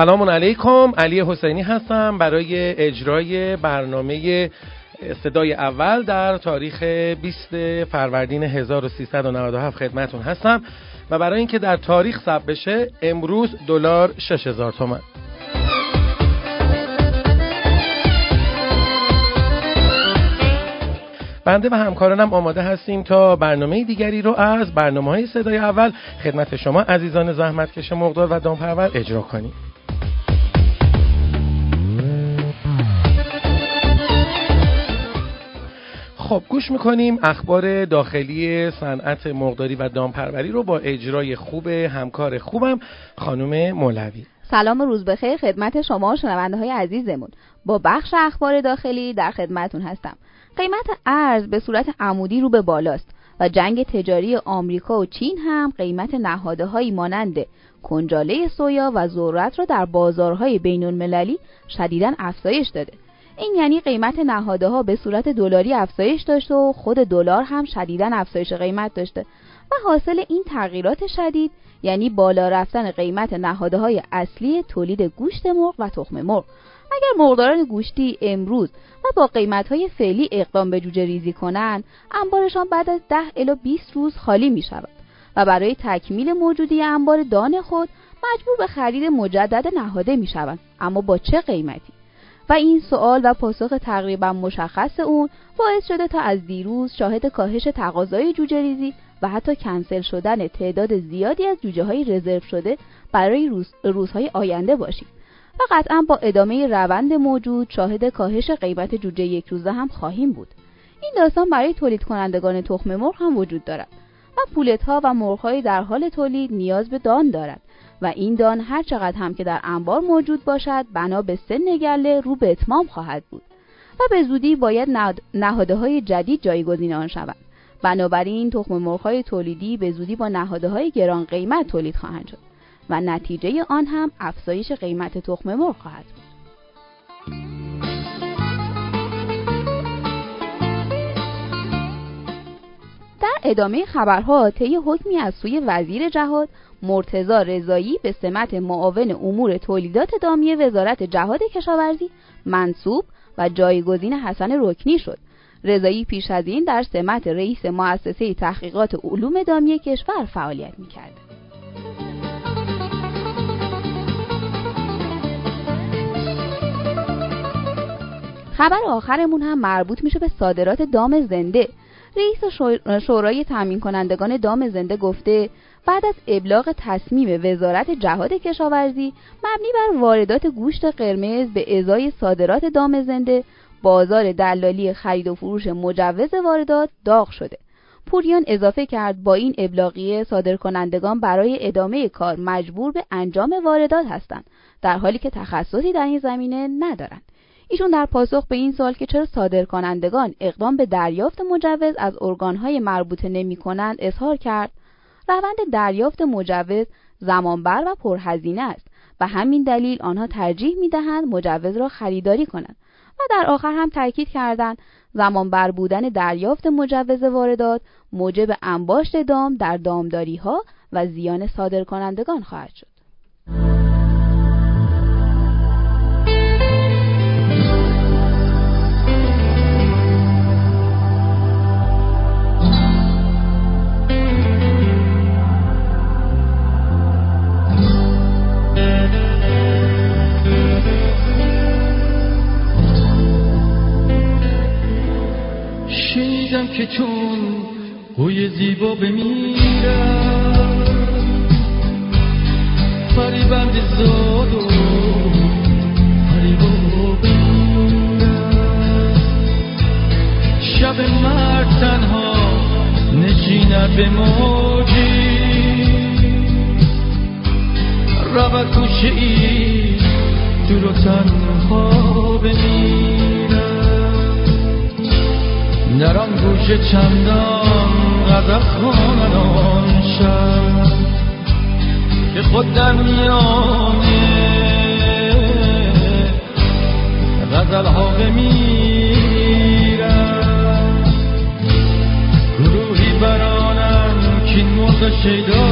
سلام علیکم. علی حسینی هستم. برای اجرای برنامه صدای اول در تاریخ 20 فروردین 1397 خدمتون هستم و برای اینکه در تاریخ ثبت بشه امروز دلار 6000 تومان بنده و همکارانم آماده هستیم تا برنامه دیگری رو از برنامه های صدای اول خدمت شما عزیزان زحمتکش مقدار و دامپرور اجرا کنیم. خب گوش می‌کنیم اخبار داخلی صنعت مقداری و دامپروری رو با اجرای خوب همکار خوبم خانم مولوی. سلام و روز بخیر خدمت شما شنونده های عزیزمون. با بخش اخبار داخلی در خدمتون هستم. قیمت ارز به صورت عمودی رو به بالاست و جنگ تجاری آمریکا و چین هم قیمت نهاده هایی مانند کنجاله سویا و ذرت را در بازارهای بین المللی شدیداً افزایش داده. این یعنی قیمت نهاده ها به صورت دلاری افزایش داشته و خود دلار هم شدیداً افزایش قیمت داشته و حاصل این تغییرات شدید یعنی بالا رفتن قیمت نهاده های اصلی تولید گوشت مرغ و تخم مرغ. اگر مرغداران گوشتی امروز و با قیمت های فعلی اقدام به جوجه ریزی کنند انبارشان بعد از 10 الی 20 روز خالی می شود و برای تکمیل موجودی انبار دان خود مجبور به خرید مجدد نهاده می شوند اما با چه قیمتی؟ و این سوال و پاسخ تقریبا مشخص اون باعث شده تا از دیروز شاهد کاهش تقاضای جوجه ریزی و حتی کنسل شدن تعداد زیادی از جوجه های رزرو شده برای روز، روزهای آینده باشیم و قطعا با ادامه روند موجود شاهد کاهش قیمت جوجه یک روزه هم خواهیم بود. این داستان برای تولید کنندگان تخم مرغ هم وجود دارد و پولت ها و مرغ در حال تولید نیاز به دان دارد. و این دان هر چقدر هم که در انبار موجود باشد بنا به سن گله رو به اتمام خواهد بود و به زودی باید نهاده های جدید جایگزین آن شود. بنابراین تخم مرغ تولیدی به زودی با نهاده های گران قیمت تولید خواهند شد و نتیجه آن هم افزایش قیمت تخم مرغ خواهد بود. در ادامه خبرها طی حکمی از سوی وزیر جهاد مرتزا رضایی به سمت معاون امور تولیدات دامی وزارت جهاد کشاورزی منصوب و جایگزین حسن رکنی شد. رضایی پیش از این در سمت رئیس مؤسسه تحقیقات علوم دامی کشور فعالیت می‌کرد. خبر آخرمون هم مربوط میشه به صادرات دام زنده. رئیس شورای تامین کنندگان دام زنده گفته بعد از ابلاغ تصمیم وزارت جهاد کشاورزی مبنی بر واردات گوشت قرمز به ازای صادرات دام زنده بازار دلالی خرید و فروش مجوز واردات داغ شده. پوریان اضافه کرد با این ابلاغیه صادرکنندگان برای ادامه کار مجبور به انجام واردات هستند در حالی که تخصصی در این زمینه ندارند. ایشون در پاسخ به این سوال که چرا صادرکنندگان اقدام به دریافت مجوز از ارگانهای مربوطه نمی کنند اظهار کرد روند دریافت مجوز زمانبر و پرهزینه است و همین دلیل آنها ترجیح می دهند مجوز را خریداری کنند و در آخر هم تاکید کردند زمانبر بودن دریافت مجوز واردات موجب انباشت دام در دامداری ها و زیان صادرکنندگان خواهد شد. که چون گوی زیبا بمیرم. فریبند زاد و فریبا بمیرم. شب مرد تنها نشیند به موجی. رود کوشه ای دور و تنها گوشه چندان غزل خواند آن شب که خود در میان غزل ها بمیرم گروهی برانم که مرد شیدا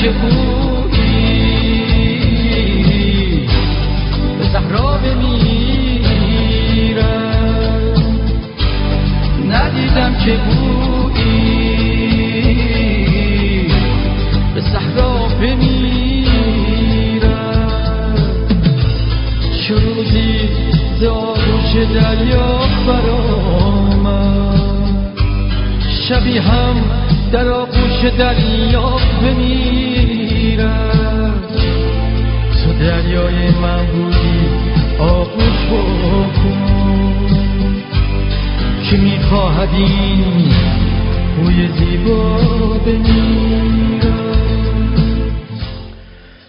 که تو دریای من بودی بکن که می‌خواهد این بوی زیبا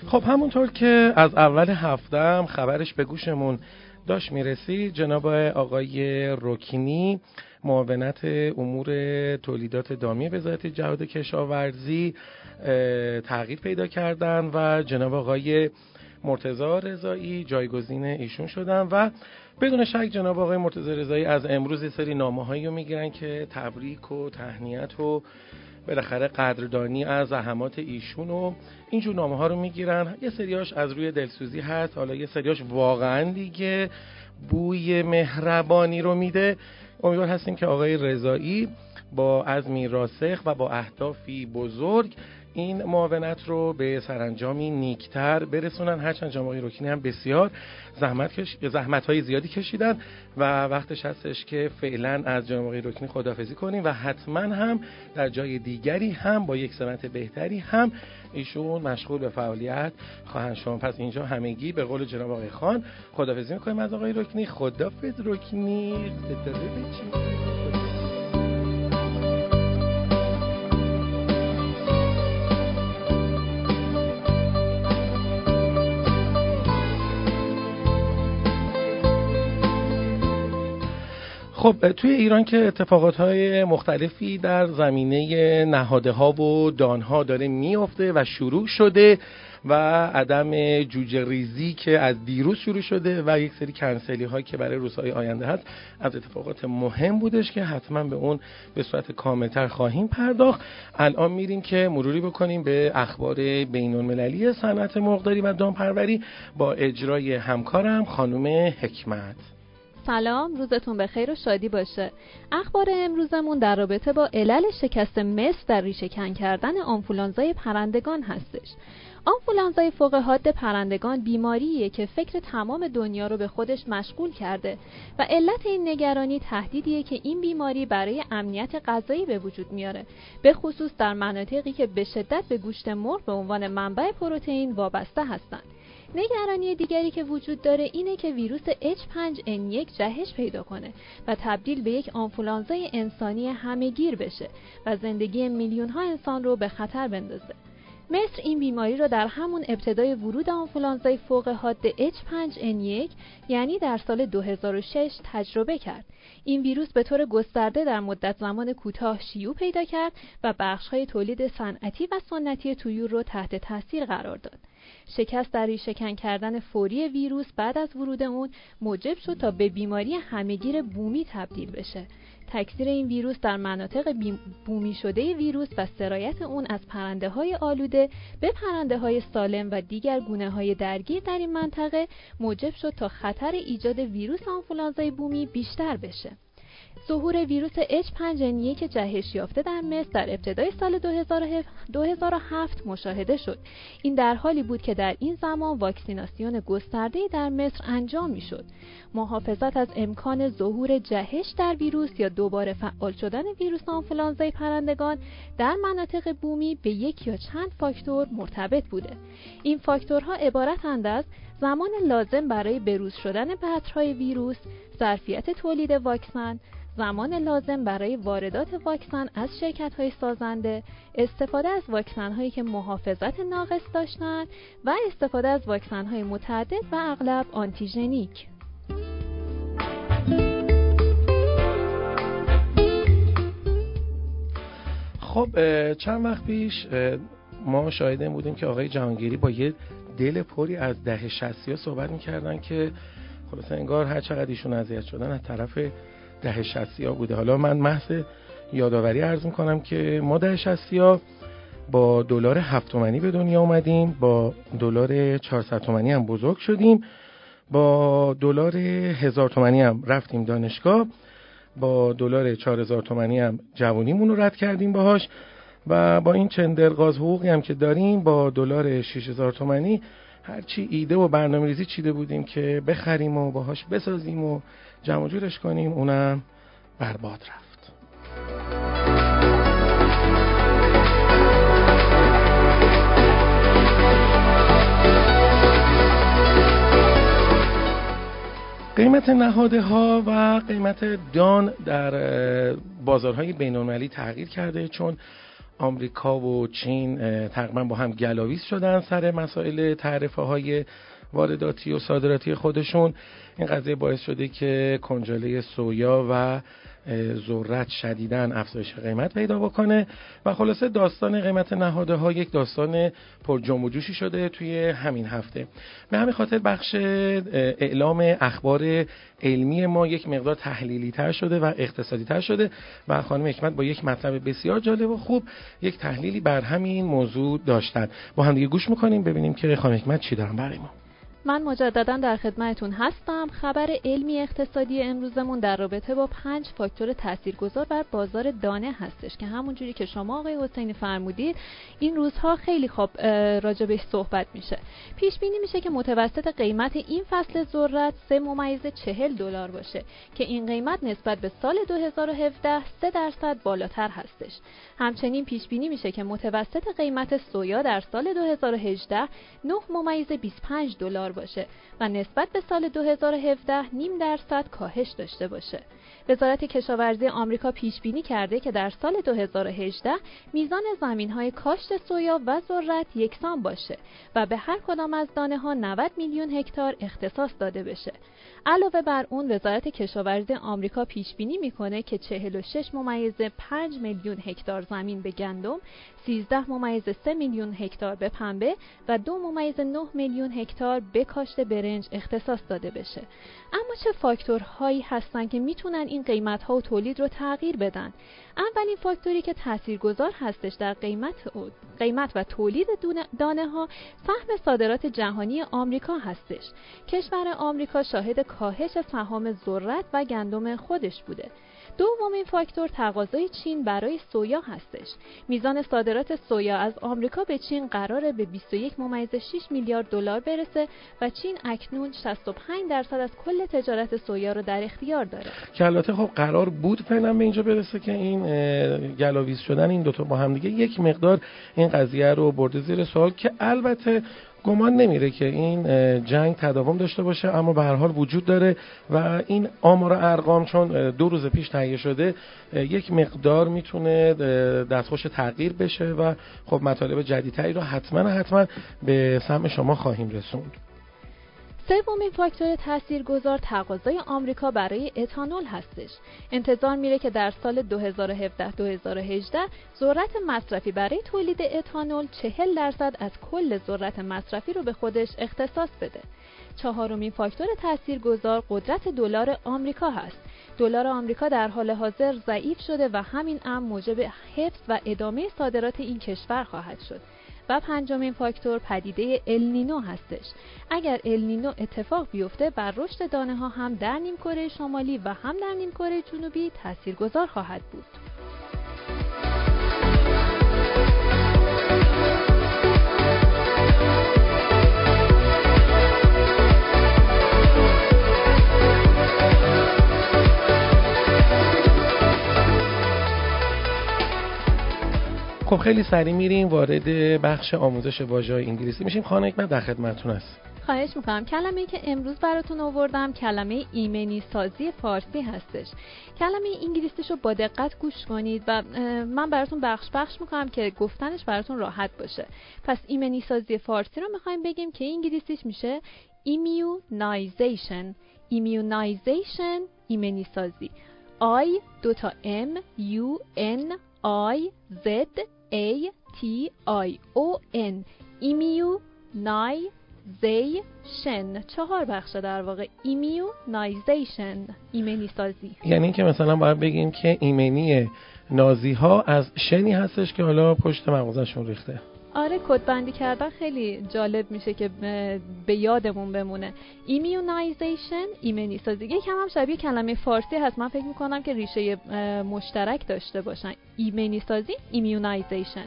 خب همونطور که از اول هفتم خبرش به گوشمون داشت می‌رسید جناب آقای روکینی معاونت امور تولیدات دامی وزارت جهاد کشاورزی تغییر پیدا کردن و جناب آقای مرتضا رضایی جایگزین ایشون شدن و بدون شک جناب آقای مرتضی رضایی از امروز سری نامه هایی رو می‌گیرن که تبریک و تهنیت و بالاخره قدردانی از زحمات ایشون و اینجور نامه ها رو می‌گیرن. یه سریاش از روی دلسوزی هست. حالا یه سریاش واقعا دیگه بوی مهربانی رو میده. امیدوار هستیم که آقای رضایی با عزمی راسخ و با اهدافی بزرگ این معاونت رو به سرانجامی نیکتر برسونن. هرچند آقای رکنی هم بسیار زحمت, کش... زحمت های زیادی کشیدن و وقتش هستش که فعلا از آقای رکنی خدافزی کنیم و حتما هم در جای دیگری هم با یک سمت بهتری هم ایشون مشغول به فعالیت خواهند شد. پس اینجا همگی به قول جناب آقای خان خدافزی می‌کنیم از آقای رکنی. خدافز رکنی. خب توی ایران که اتفاقات های مختلفی در زمینه نهاده ها و دانها داره میافته و شروع شده و عدم جوجه ریزی که از دیروز شروع شده و یک سری کنسلی هایی که برای روزهای آینده هست از اتفاقات مهم بودش که حتما به اون به صورت کاملتر خواهیم پرداخت. الان میریم که مروری بکنیم به اخبار بین المللی صنعت مرغداری و دامپروری با اجرای همکارم خانم حکمت. سلام روزتون به خیر و شادی باشه. اخبار امروزمون در رابطه با علل شکست مس در ریشه کن کردن آنفولانزای پرندگان هستش. آنفولانزای فوق حاد پرندگان بیماریه که فکر تمام دنیا رو به خودش مشغول کرده و علت این نگرانی تهدیدیه که این بیماری برای امنیت غذایی به وجود میاره. به خصوص در مناطقی که به شدت به گوشت مرغ به عنوان منبع پروتئین وابسته هستند. نگرانی دیگری که وجود داره اینه که ویروس H5N1 جهش پیدا کنه و تبدیل به یک آنفولانزای انسانی همهگیر بشه و زندگی میلیون ها انسان رو به خطر بندازه. مصر این بیماری را در همون ابتدای ورود آنفولانزای فوق حاد H5N1 یعنی در سال 2006 تجربه کرد. این ویروس به طور گسترده در مدت زمان کوتاه شیوع پیدا کرد و بخش‌های تولید صنعتی و سنتی تویور رو تحت تاثیر قرار داد. شکست در ریشهکن کردن فوری ویروس بعد از ورود اون موجب شد تا به بیماری همهگیر بومی تبدیل بشه تکثیر این ویروس در مناطق بومی شده ویروس و سرایت اون از پرنده های آلوده به پرنده های سالم و دیگر گونه های درگیر در این منطقه موجب شد تا خطر ایجاد ویروس آنفولانزای بومی بیشتر بشه. ظهور ویروس H5N1 جهش یافته در مصر در ابتدای سال 2007 مشاهده شد. این در حالی بود که در این زمان واکسیناسیون گسترده در مصر انجام می شد. محافظت از امکان ظهور جهش در ویروس یا دوباره فعال شدن ویروس آنفولانزای پرندگان در مناطق بومی به یک یا چند فاکتور مرتبط بوده. این فاکتورها عبارتند از زمان لازم برای بروز شدن بطرهای ویروس، ظرفیت تولید واکسن، زمان لازم برای واردات واکسن از شرکت های سازنده، استفاده از واکسن هایی که محافظت ناقص داشتند و استفاده از واکسن های متعدد و اغلب آنتیژنیک. خب چند وقت پیش ما شاهد این بودیم که آقای جهانگیری با یه دل پری از ده شستی صحبت می‌کردن که خلاصه انگار هر چقدر ایشون اذیت شدن از طرف ده ها بوده. حالا من محض یادآوری عرض می‌کنم که ما ده ها با دلار هفت تومنی به دنیا اومدیم با دلار 400 تومنی هم بزرگ شدیم با دلار هزار تومنی هم رفتیم دانشگاه با دلار 4000 تومنی هم جوونیمون رو رد کردیم باهاش. و با این چندرغاز حقوقی هم که داریم با دلار 6000 تومنی هرچی ایده و برنامه ریزی چیده بودیم که بخریم و باهاش بسازیم و جمع جورش کنیم اونم برباد رفت. قیمت نهاده ها و قیمت دان در بازارهای بینالمللی تغییر کرده چون آمریکا و چین تقریبا با هم گلاویز شدن سر مسائل تعرفه های وارداتی و صادراتی خودشون. این قضیه باعث شده که کنجاله سویا و ذرت شدیدن افزایش قیمت پیدا بکنه و خلاصه داستان قیمت نهاده ها یک داستان پر جنب جوشی شده توی همین هفته. به همین خاطر بخش اعلام اخبار علمی ما یک مقدار تحلیلی تر شده و اقتصادی تر شده و خانم حکمت با یک مطلب بسیار جالب و خوب یک تحلیلی بر همین موضوع داشتن. با هم دیگه گوش می‌کنیم ببینیم که خانم حکمت چی دارن برای ما. من مجددا در خدمتتون هستم. خبر علمی اقتصادی امروزمون در رابطه با پنج فاکتور تاثیرگذار بر بازار دانه هستش که همونجوری که شما آقای حسینی فرمودید این روزها خیلی خوب راجبش صحبت میشه. پیش بینی میشه که متوسط قیمت این فصل ذرت 3 ممیز 40 دلار باشه که این قیمت نسبت به سال 2017 3 درصد بالاتر هستش. همچنین پیش بینی میشه که متوسط قیمت سویا در سال 2018 9 ممیز 25 دلار باشه و نسبت به سال 2017 نیم درصد کاهش داشته باشه. وزارت کشاورزی آمریکا پیش بینی کرده که در سال 2018 میزان زمین های کاشت سویا و ذرت یکسان باشه و به هر کدام از دانه ها 90 میلیون هکتار اختصاص داده بشه. علاوه بر اون وزارت کشاورزی آمریکا پیش بینی می‌کنه که 46 ممیز 5 میلیون هکتار زمین به گندم، 13 ممیز 3 میلیون هکتار به پنبه و 2 ممیز 9 میلیون هکتار به کاشت برنج اختصاص داده بشه. اما چه فاکتورهایی هستند که می‌تونن این قیمت ها و تولید رو تغییر بدن؟ اولین فاکتوری که تاثیرگذار هستش در قیمت قیمت و تولید دانه ها سهم صادرات جهانی آمریکا هستش. کشور آمریکا شاهد کاهش سهام ذرت و گندم خودش بوده. دومین فاکتور تقاضای چین برای سویا هستش. میزان صادرات سویا از آمریکا به چین قراره به 21 ممیز 6 میلیارد دلار برسه و چین اکنون 65 درصد از کل تجارت سویا رو در اختیار داره. که البته خب قرار بود فعلا به اینجا برسه که این گلاویز شدن این دوتا با هم دیگه یک مقدار این قضیه رو برده زیر سوال که البته گمان نمیره که این جنگ تداوم داشته باشه اما به هر حال وجود داره و این آمار ارقام چون دو روز پیش تهیه شده یک مقدار می‌تونه دستخوش تغییر بشه و خب مطالب جدیدتری رو حتما حتما به سمع شما خواهیم رسوند. سومین فاکتور تاثیرگذار تقاضای آمریکا برای اتانول هستش. انتظار میره که در سال 2017-2018 ذرت مصرفی برای تولید اتانول 40 درصد از کل ذرت مصرفی رو به خودش اختصاص بده. چهارمین فاکتور تاثیرگذار قدرت دلار آمریکا هست. دلار آمریکا در حال حاضر ضعیف شده و همین امر موجب حفظ و ادامه صادرات این کشور خواهد شد. و پنجمین فاکتور پدیده النینو هستش اگر النینو اتفاق بیفته بر رشد دانه ها هم در نیم کره شمالی و هم در نیم کره جنوبی تاثیرگذار خواهد بود خب خیلی سریع میریم وارد بخش آموزش واژه انگلیسی میشیم. خانه حکمت در خدمتتون است خواهش می‌کنم. کلمه که امروز براتون آوردم کلمه ایمنی سازی فارسی هستش. کلمه انگلیسیش رو با دقت گوش کنید و من براتون بخش بخش می‌کنم که گفتنش براتون راحت باشه. پس ایمنی سازی فارسی رو می‌خوایم بگیم که انگلیسیش میشه immunization. Immunization ایمنی سازی. I دوتا M U N I Z A T I O N. Immunization چهار بخشه در واقع. Immunization ایمنی سازی. یعنی که مثلا باید بگیم که ایمنی نازی ها از شنی هستش که حالا پشت مغازشون ریخته. آره کدبندی کردن خیلی جالب میشه که به یادمون بمونه. immunization ایمنی سازی یکم هم شبیه کلمه فارسی هست. من فکر می‌کنم که ریشه مشترک داشته باشن. ایمنی سازی immunization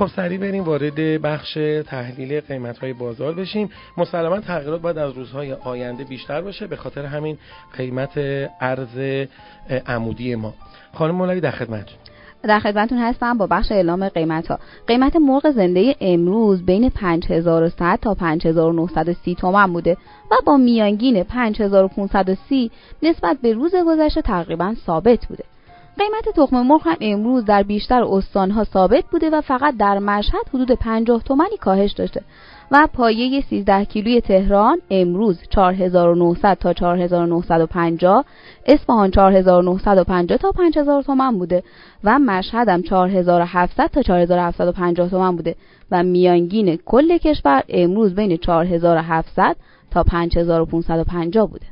خب سریع بریم وارد بخش تحلیل قیمت های بازار بشیم. مسلما تغییرات باید از روزهای آینده بیشتر باشه به خاطر همین قیمت ارز عمودی ما. خانم مولوی در خدمت. در خدمتتون هستم با بخش اعلام قیمت ها قیمت مرغ زنده امروز بین 5100 تا 5930 تومن بوده و با میانگین 5530 نسبت به روز گذشته تقریبا ثابت بوده. قیمت تخم مرغ هم امروز در بیشتر استانها ثابت بوده و فقط در مشهد حدود 50 تومانی کاهش داشته و پایه 13 کیلوی تهران امروز 4900 تا 4950 اصفهان 4950 تا 5000 تومان بوده و مشهد هم 4700 تا 4750 تومان بوده و میانگین کل کشور امروز بین 4700 تا 5550 بوده.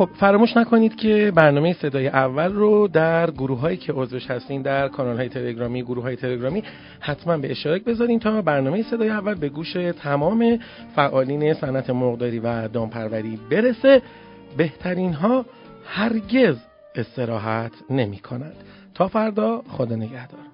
خب فراموش نکنید که برنامه صدای اول رو در گروه هایی که عضوش هستین در کانال های تلگرامی گروه های تلگرامی حتما به اشتراک بذارین تا برنامه صدای اول به گوش تمام فعالین صنعت مرغداری و دامپروری برسه. بهترین ها هرگز استراحت نمی کند تا فردا خدا نگهدار.